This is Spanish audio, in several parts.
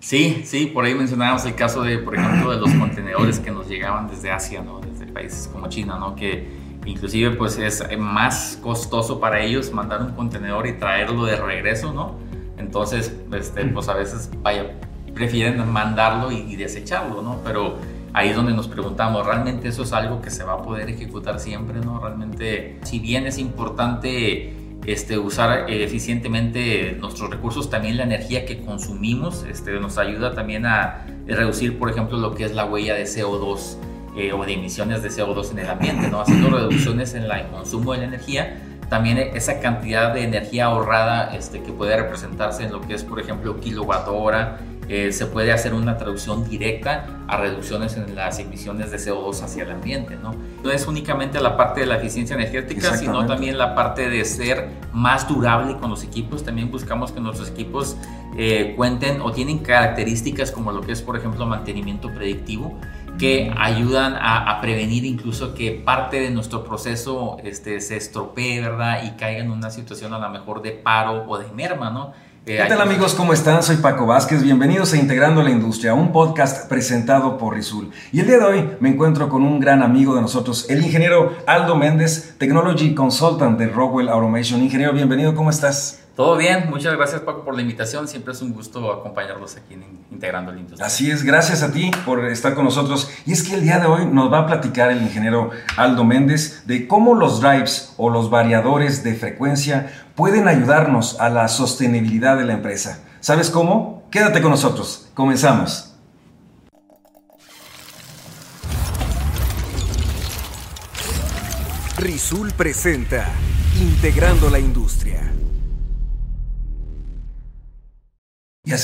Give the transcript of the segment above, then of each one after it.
Sí, sí, por ahí mencionábamos el caso de, por ejemplo, de los contenedores que nos llegaban desde Asia, ¿no? Desde países como China, ¿no? Que inclusive pues es más costoso para ellos mandar un contenedor y traerlo de regreso, ¿no? Entonces, este, pues a veces, vaya, prefieren mandarlo y, y desecharlo, ¿no? Pero ahí es donde nos preguntamos, ¿realmente eso es algo que se va a poder ejecutar siempre, ¿no? Realmente, si bien es importante este, usar eficientemente nuestros recursos, también la energía que consumimos este, nos ayuda también a reducir, por ejemplo, lo que es la huella de CO2 eh, o de emisiones de CO2 en el ambiente, ¿no? haciendo reducciones en el consumo de la energía. También esa cantidad de energía ahorrada este, que puede representarse en lo que es, por ejemplo, kilowatt hora, eh, se puede hacer una traducción directa a reducciones en las emisiones de CO2 hacia el ambiente. ¿no? no es únicamente la parte de la eficiencia energética, sino también la parte de ser más durable con los equipos. También buscamos que nuestros equipos eh, cuenten o tienen características como lo que es, por ejemplo, mantenimiento predictivo que ayudan a, prevenir incluso que parte de nuestro proceso este, se estropee, ¿verdad? Y caiga en una situación a lo mejor de paro o de merma, ¿no? ¿Qué tal amigos? ¿Cómo están? Soy Paco Vázquez. Bienvenidos a Integrando la Industria, un podcast presentado por Rizul. Y el día de hoy me encuentro con un gran amigo de nosotros, el ingeniero Aldo Méndez, Technology Consultant de Rockwell Automation. Ingeniero, bienvenido, ¿cómo estás? Todo bien, muchas gracias Paco por la invitación, siempre es un gusto acompañarlos aquí en Integrando la Industria. Así es, gracias a ti por estar con nosotros. Y es que el día de hoy nos va a platicar el ingeniero Aldo Méndez de cómo los drives o los variadores de frecuencia pueden ayudarnos a la sostenibilidad de la empresa. ¿Sabes cómo? Quédate con nosotros, comenzamos. Rizul presenta Integrando la Industria.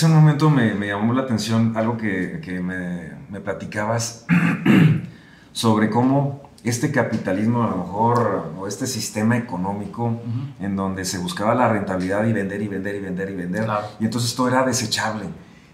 Un momento me, llamó la atención algo que, me, platicabas sobre cómo este capitalismo a lo mejor, o este sistema económico en donde se buscaba la rentabilidad y vender y vender y vender y vender, y entonces todo era desechable.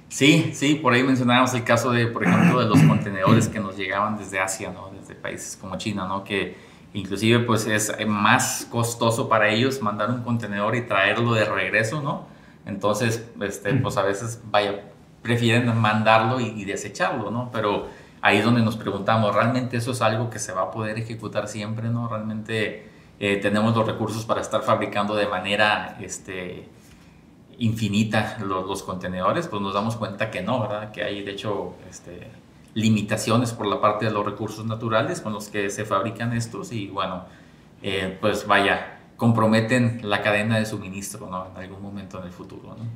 Sí, sí, por ahí mencionábamos el caso de, por ejemplo, de los contenedores que nos llegaban desde Asia, ¿no? Desde países como China, ¿no? Que inclusive pues es más costoso para ellos mandar un contenedor y traerlo de regreso, ¿no? Entonces, este, pues a veces, vaya, prefieren mandarlo y, desecharlo, ¿no? Pero ahí es donde nos preguntamos, ¿realmente eso es algo que se va a poder ejecutar siempre, ¿no? Realmente eh, tenemos los recursos para estar fabricando de manera este, infinita los, contenedores, pues nos damos cuenta que no, ¿verdad? Que hay, de hecho, este, limitaciones por la parte de los recursos naturales con los que se fabrican estos y bueno, eh, pues vaya, comprometen la cadena de suministro ¿no? en algún momento en el futuro. ¿no?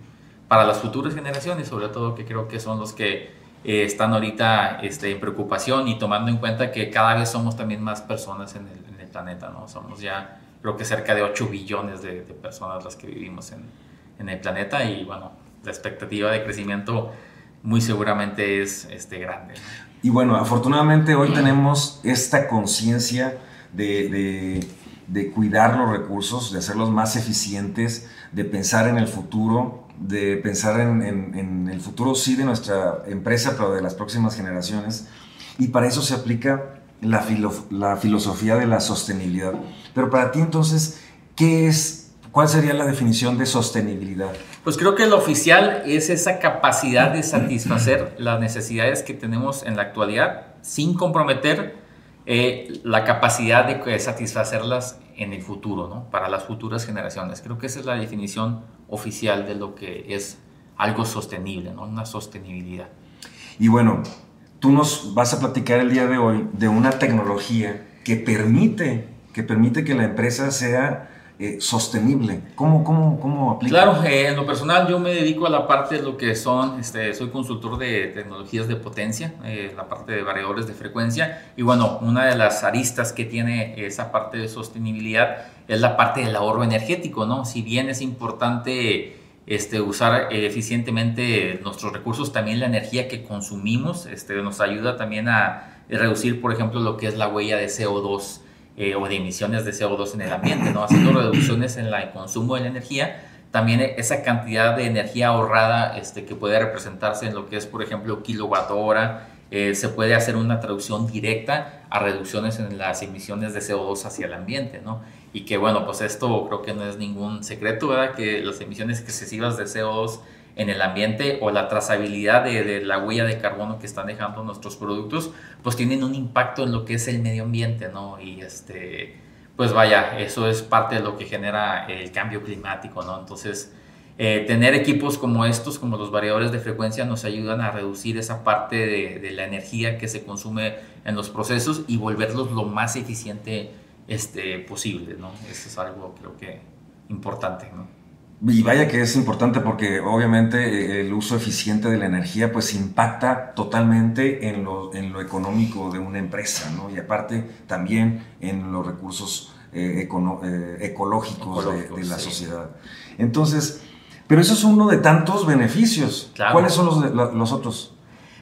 Para las futuras generaciones, sobre todo, que creo que son los que eh, están ahorita este, en preocupación y tomando en cuenta que cada vez somos también más personas en el, en el planeta, ¿no? Somos ya, creo que cerca de 8 billones de, personas las que vivimos en, en, el planeta y, bueno, la expectativa de crecimiento muy seguramente es este, grande. Y bueno, afortunadamente hoy tenemos esta conciencia de, de de cuidar los recursos, de hacerlos más eficientes, de pensar en el futuro, de pensar en, el futuro sí de nuestra empresa, pero de las próximas generaciones. Y para eso se aplica la, la filosofía de la sostenibilidad. Pero para ti entonces, ¿qué es ¿Cuál sería la definición de sostenibilidad? Pues creo que lo oficial es esa capacidad de satisfacer las necesidades que tenemos en la actualidad sin comprometer eh, la capacidad de satisfacerlas en el futuro, ¿no? para las futuras generaciones. Creo que esa es la definición oficial de lo que es algo sostenible, ¿no? una sostenibilidad. Y bueno, tú nos vas a platicar el día de hoy de una tecnología que permite, que permite que la empresa sea eh, sostenible. ¿Cómo, cómo, cómo aplica? Claro, eh, en lo personal yo me dedico a la parte de lo que son, este, soy consultor de tecnologías de potencia, eh, la parte de variadores de frecuencia y bueno, una de las aristas que tiene esa parte de sostenibilidad es la parte del ahorro energético, ¿no? Si bien es importante este, usar eficientemente nuestros recursos, también la energía que consumimos este, nos ayuda también a reducir, por ejemplo, lo que es la huella de CO2 eh, o de emisiones de CO2 en el ambiente, ¿no? haciendo reducciones en el consumo de la energía. También esa cantidad de energía ahorrada este, que puede representarse en lo que es, por ejemplo, kilowatt hora, eh, se puede hacer una traducción directa a reducciones en las emisiones de CO2 hacia el ambiente, ¿no? Y que bueno, pues esto creo que no es ningún secreto, ¿verdad? Que las emisiones excesivas de CO2 en el ambiente o la trazabilidad de, la huella de carbono que están dejando nuestros productos, pues tienen un impacto en lo que es el medio ambiente, ¿no? Y este, pues vaya, eso es parte de lo que genera el cambio climático, ¿no? Entonces, eh, tener equipos como estos, como los variadores de frecuencia, nos ayudan a reducir esa parte de, de, la energía que se consume en los procesos y volverlos lo más eficiente este, posible, ¿no? Eso es algo creo que importante, ¿no? Y vaya que es importante porque obviamente eh, el uso eficiente de la energía pues impacta totalmente en lo, en lo económico de una empresa, ¿no? Y aparte también en los recursos eh, econo, eh, ecológicos, ecológicos, de, de, la sí. sociedad. Entonces, pero eso es uno de tantos beneficios. Claro. ¿Cuáles son los, los otros?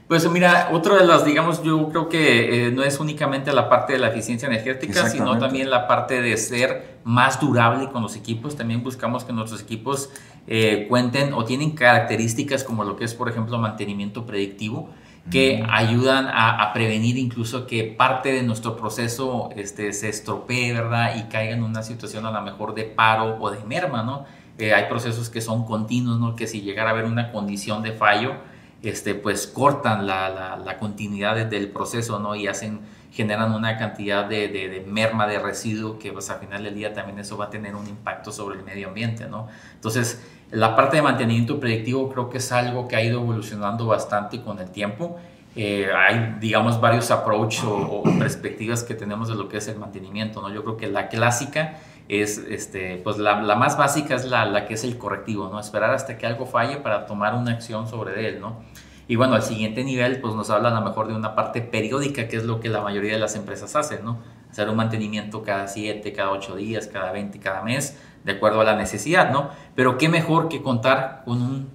Pues mira, otra de las, digamos, yo creo que eh, no es únicamente la parte de la eficiencia energética, sino también la parte de ser más durable con los equipos. También buscamos que nuestros equipos eh, cuenten o tienen características como lo que es, por ejemplo, mantenimiento predictivo, que mm. ayudan a, a, prevenir incluso que parte de nuestro proceso este, se estropee, ¿verdad? Y caiga en una situación a lo mejor de paro o de merma, ¿no? Eh, hay procesos que son continuos, ¿no? Que si llegara a haber una condición de fallo, este, pues cortan la, la, la, continuidad del proceso, ¿no? Y hacen, generan una cantidad de, de, de, merma de residuo que pues al final del día también eso va a tener un impacto sobre el medio ambiente, ¿no? Entonces, la parte de mantenimiento predictivo creo que es algo que ha ido evolucionando bastante con el tiempo. Eh, hay, digamos, varios approach o, o, perspectivas que tenemos de lo que es el mantenimiento, ¿no? Yo creo que la clásica es, este, pues la, la más básica es la, la, que es el correctivo, ¿no? Esperar hasta que algo falle para tomar una acción sobre él, ¿no? Y bueno, al siguiente nivel, pues nos hablan a lo mejor de una parte periódica, que es lo que la mayoría de las empresas hacen, ¿no? Hacer un mantenimiento cada 7, cada 8 días, cada 20, cada mes, de acuerdo a la necesidad, ¿no? Pero qué mejor que contar con un,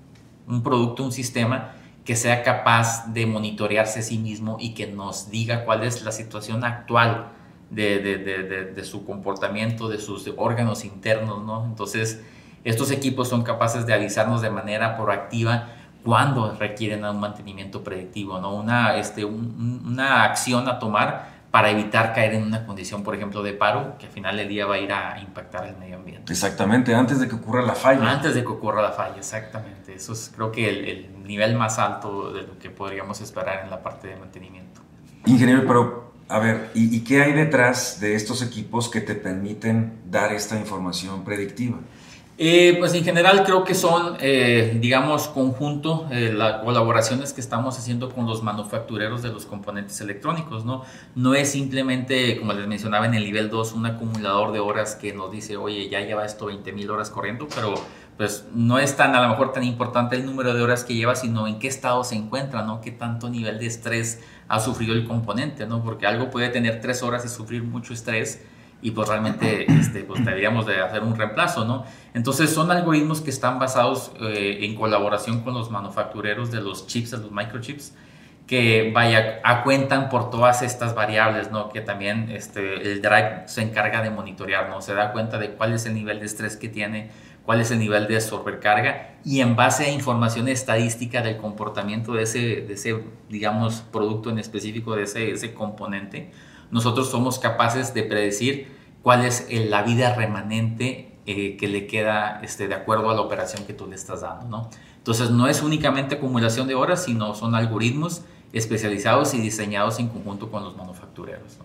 un producto, un sistema que sea capaz de monitorearse a sí mismo y que nos diga cuál es la situación actual de, de, de, de, su comportamiento, de sus órganos internos, ¿no? Entonces, estos equipos son capaces de avisarnos de manera proactiva cuando requieren un mantenimiento predictivo, ¿no? Una, este, un, una acción a tomar para evitar caer en una condición, por ejemplo, de paro, que al final del día va a ir a impactar el medio ambiente. Exactamente, antes de que ocurra la falla. Antes de que ocurra la falla, exactamente. Eso es creo que el, el nivel más alto de lo que podríamos esperar en la parte de mantenimiento. Ingeniero, pero a ver, ¿y, ¿y, qué hay detrás de estos equipos que te permiten dar esta información predictiva? Eh, pues en general creo que son, eh, digamos, conjunto eh, las colaboraciones que estamos haciendo con los manufactureros de los componentes electrónicos, ¿no? No es simplemente, como les mencionaba en el nivel 2, un acumulador de horas que nos dice, oye, ya lleva esto 20 mil horas corriendo, pero pues no es tan, a lo mejor tan importante el número de horas que lleva, sino en qué estado se encuentra, ¿no? Qué tanto nivel de estrés ha sufrido el componente, ¿no? Porque algo puede tener tres horas y sufrir mucho estrés y pues realmente este, pues deberíamos de hacer un reemplazo, ¿no? Entonces son algoritmos que están basados eh, en colaboración con los manufactureros de los chips, de los microchips, que vaya, acuentan por todas estas variables, ¿no? Que también este, el Drive se encarga de monitorear, ¿no? Se da cuenta de cuál es el nivel de estrés que tiene, cuál es el nivel de sobrecarga y en base a información estadística del comportamiento de ese, de ese digamos, producto en específico, de ese, ese componente, nosotros somos capaces de predecir cuál es la vida remanente eh, que le queda este, de acuerdo a la operación que tú le estás dando. ¿no? Entonces no es únicamente acumulación de horas, sino son algoritmos especializados y diseñados en conjunto con los manufactureros.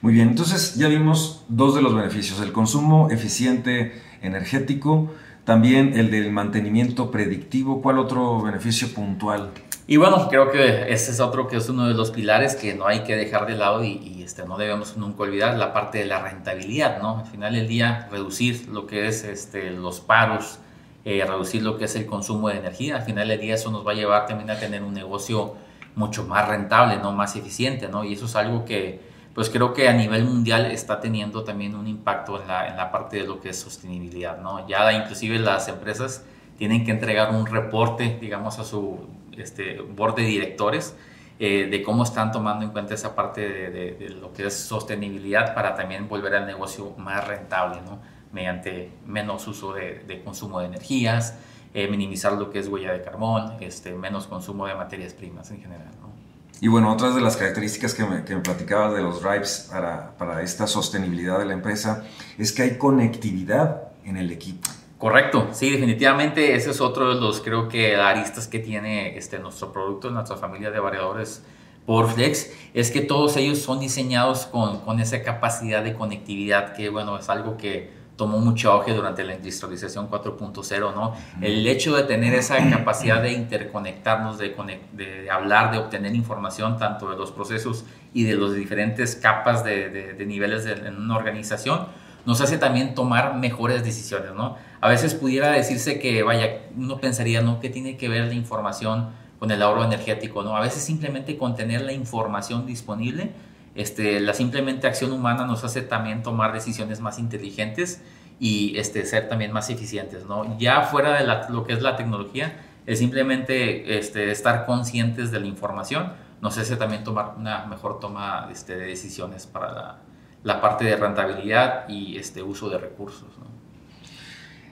Muy bien, entonces ya vimos dos de los beneficios, el consumo eficiente energético, también el del mantenimiento predictivo. ¿Cuál otro beneficio puntual? Y bueno, creo que ese es otro que es uno de los pilares que no hay que dejar de lado y, y este, no debemos nunca olvidar, la parte de la rentabilidad, ¿no? Al final del día, reducir lo que es este, los paros, eh, reducir lo que es el consumo de energía, al final del día eso nos va a llevar también a tener un negocio mucho más rentable, ¿no? Más eficiente, ¿no? Y eso es algo que, pues creo que a nivel mundial está teniendo también un impacto en la, en la parte de lo que es sostenibilidad, ¿no? Ya inclusive las empresas tienen que entregar un reporte, digamos, a su este, board de directores eh, de cómo están tomando en cuenta esa parte de, de, de, lo que es sostenibilidad para también volver al negocio más rentable, ¿no? mediante menos uso de, de consumo de energías, eh, minimizar lo que es huella de carbón, este, menos consumo de materias primas en general. ¿no? Y bueno, otras de las características que me, platicabas de los drives para, para esta sostenibilidad de la empresa es que hay conectividad en el equipo. Correcto, sí, definitivamente ese es otro de los, creo que, aristas que tiene este, nuestro producto, nuestra familia de variadores por Flex, es que todos ellos son diseñados con, con esa capacidad de conectividad, que bueno, es algo que tomó mucho auge durante la industrialización 4.0, ¿no? El hecho de tener esa capacidad de interconectarnos, de, de, hablar, de obtener información tanto de los procesos y de las diferentes capas de, de, niveles en una organización, nos hace también tomar mejores decisiones, ¿no? A veces pudiera decirse que, vaya, uno pensaría, ¿no? ¿Qué tiene que ver la información con el ahorro energético, ¿no? A veces simplemente con tener la información disponible, este, la simplemente acción humana nos hace también tomar decisiones más inteligentes y este, ser también más eficientes, ¿no? Ya fuera de lo que es la tecnología, es simplemente este, estar conscientes de la información nos hace también tomar una mejor toma este, de decisiones para la, la parte de rentabilidad y este uso de recursos.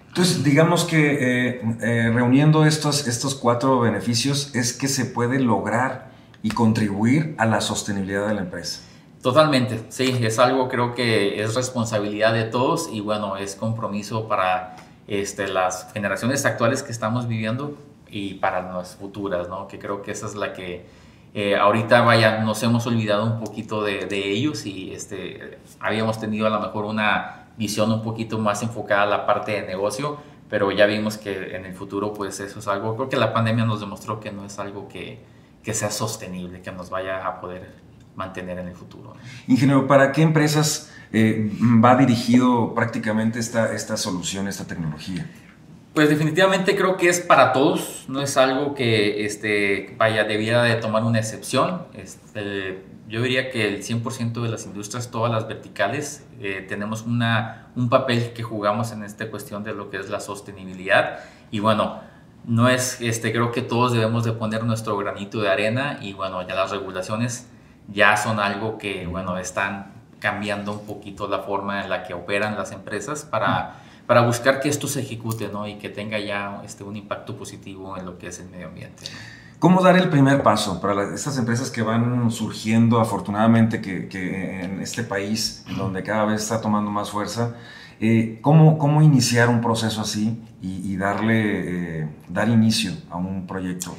Entonces, digamos que eh, eh, reuniendo estos, estos cuatro beneficios es que se puede lograr y contribuir a la sostenibilidad de la empresa. Totalmente, sí, es algo creo que es responsabilidad de todos y bueno, es compromiso para este, las generaciones actuales que estamos viviendo y para las futuras, ¿no? Que creo que esa es la que eh, ahorita, vaya, nos hemos olvidado un poquito de, ellos y este, habíamos tenido a lo mejor una visión un poquito más enfocada a la parte de negocio, pero ya vimos que en el futuro, pues eso es algo, creo que la pandemia nos demostró que no es algo que, que sea sostenible, que nos vaya a poder mantener en el futuro. Ingeniero, ¿para qué empresas eh, va dirigido prácticamente esta, esta solución, esta tecnología? Pues definitivamente creo que es para todos, no es algo que este, vaya, debiera de tomar una excepción. Este, yo diría que el 100% de las industrias, todas las verticales, eh, tenemos una, un papel que jugamos en esta cuestión de lo que es la sostenibilidad. Y bueno, no es, este, creo que todos debemos de poner nuestro granito de arena y bueno, ya las regulaciones ya son algo que, bueno, están cambiando un poquito la forma en la que operan las empresas para para buscar que esto se ejecute ¿no? y que tenga ya este, un impacto positivo en lo que es el medio ambiente. ¿Cómo dar el primer paso para estas empresas que van surgiendo afortunadamente que, que, en este país, donde cada vez está tomando más fuerza? Eh, ¿cómo, ¿Cómo iniciar un proceso así y, y darle, eh, dar inicio a un proyecto?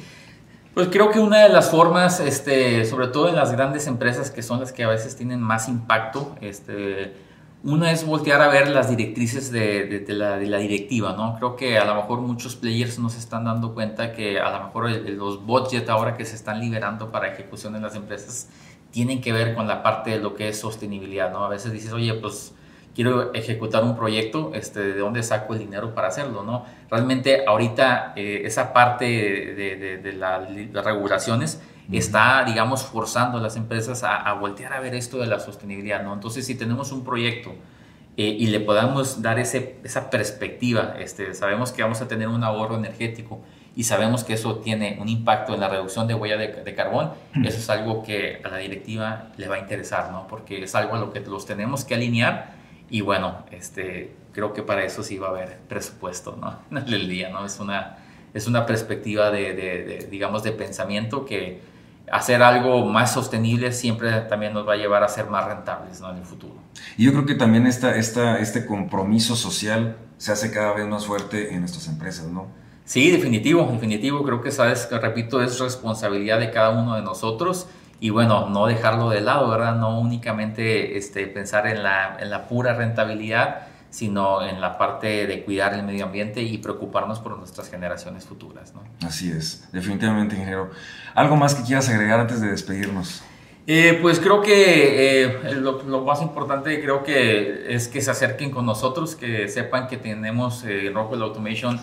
Pues creo que una de las formas, este, sobre todo en las grandes empresas que son las que a veces tienen más impacto, este, una es voltear a ver las directrices de, la, directiva, ¿no? Creo que a lo mejor muchos players no se están dando cuenta que a lo mejor los budgets ahora que se están liberando para ejecución en las empresas tienen que ver con la parte de lo que es sostenibilidad, ¿no? A veces dices, oye, pues quiero ejecutar un proyecto, este, ¿de dónde saco el dinero para hacerlo, no? Realmente ahorita eh, esa parte de, de las regulaciones está, digamos, forzando a las empresas a, voltear a ver esto de la sostenibilidad, ¿no? Entonces, si tenemos un proyecto eh, y le podamos dar ese, esa perspectiva, este, sabemos que vamos a tener un ahorro energético y sabemos que eso tiene un impacto en la reducción de huella de, carbón, eso es algo que a la directiva le va a interesar, ¿no? Porque es algo a lo que los tenemos que alinear y bueno, este, creo que para eso sí va a haber presupuesto, ¿no? En el día, ¿no? Es una, es una perspectiva de, de digamos, de pensamiento que hacer algo más sostenible siempre también nos va a llevar a ser más rentables en el futuro. Y yo creo que también esta, esta, este compromiso social se hace cada vez más fuerte en nuestras empresas, ¿no? Sí, definitivo, definitivo. Creo que, sabes, repito, es responsabilidad de cada uno de nosotros y bueno, no dejarlo de lado, ¿verdad? No únicamente este, pensar en la, en la pura rentabilidad, sino en la parte de cuidar el medio ambiente y preocuparnos por nuestras generaciones futuras. ¿no? Así es, definitivamente, ingeniero. ¿Algo más que quieras agregar antes de despedirnos? Eh, pues creo que eh, lo, más importante creo que es que se acerquen con nosotros, que sepan que tenemos eh, en Rockwell Automation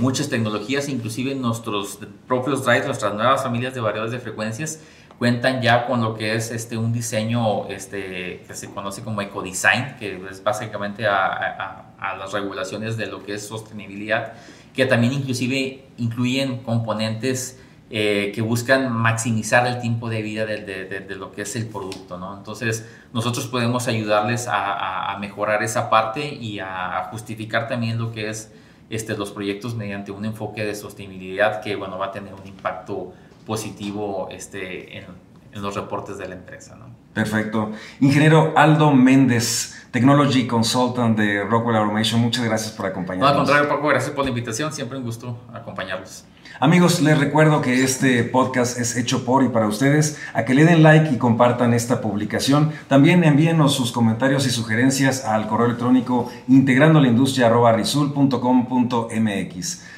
muchas tecnologías, inclusive nuestros propios drives, nuestras nuevas familias de variedades de frecuencias cuentan ya con lo que es este, un diseño este, que se conoce como ecodesign, que es básicamente a, a, las regulaciones de lo que es sostenibilidad, que también inclusive incluyen componentes eh, que buscan maximizar el tiempo de vida de, de, de, lo que es el producto. ¿no? Entonces, nosotros podemos ayudarles a, a, mejorar esa parte y a justificar también lo que es este, los proyectos mediante un enfoque de sostenibilidad que bueno, va a tener un impacto positivo este, en los reportes de la empresa. ¿no? Perfecto. Ingeniero Aldo Méndez, Technology Consultant de Rockwell Automation, muchas gracias por acompañarnos. No, al contrario, Paco, gracias por la invitación. Siempre un gusto acompañarlos. Amigos, les recuerdo que este podcast es hecho por y para ustedes. A que le den like y compartan esta publicación. También envíenos sus comentarios y sugerencias al correo electrónico integrando la industria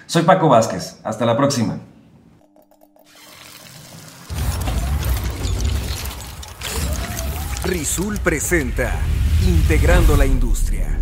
Soy Paco Vázquez. Hasta la próxima. Rizul presenta Integrando la Industria.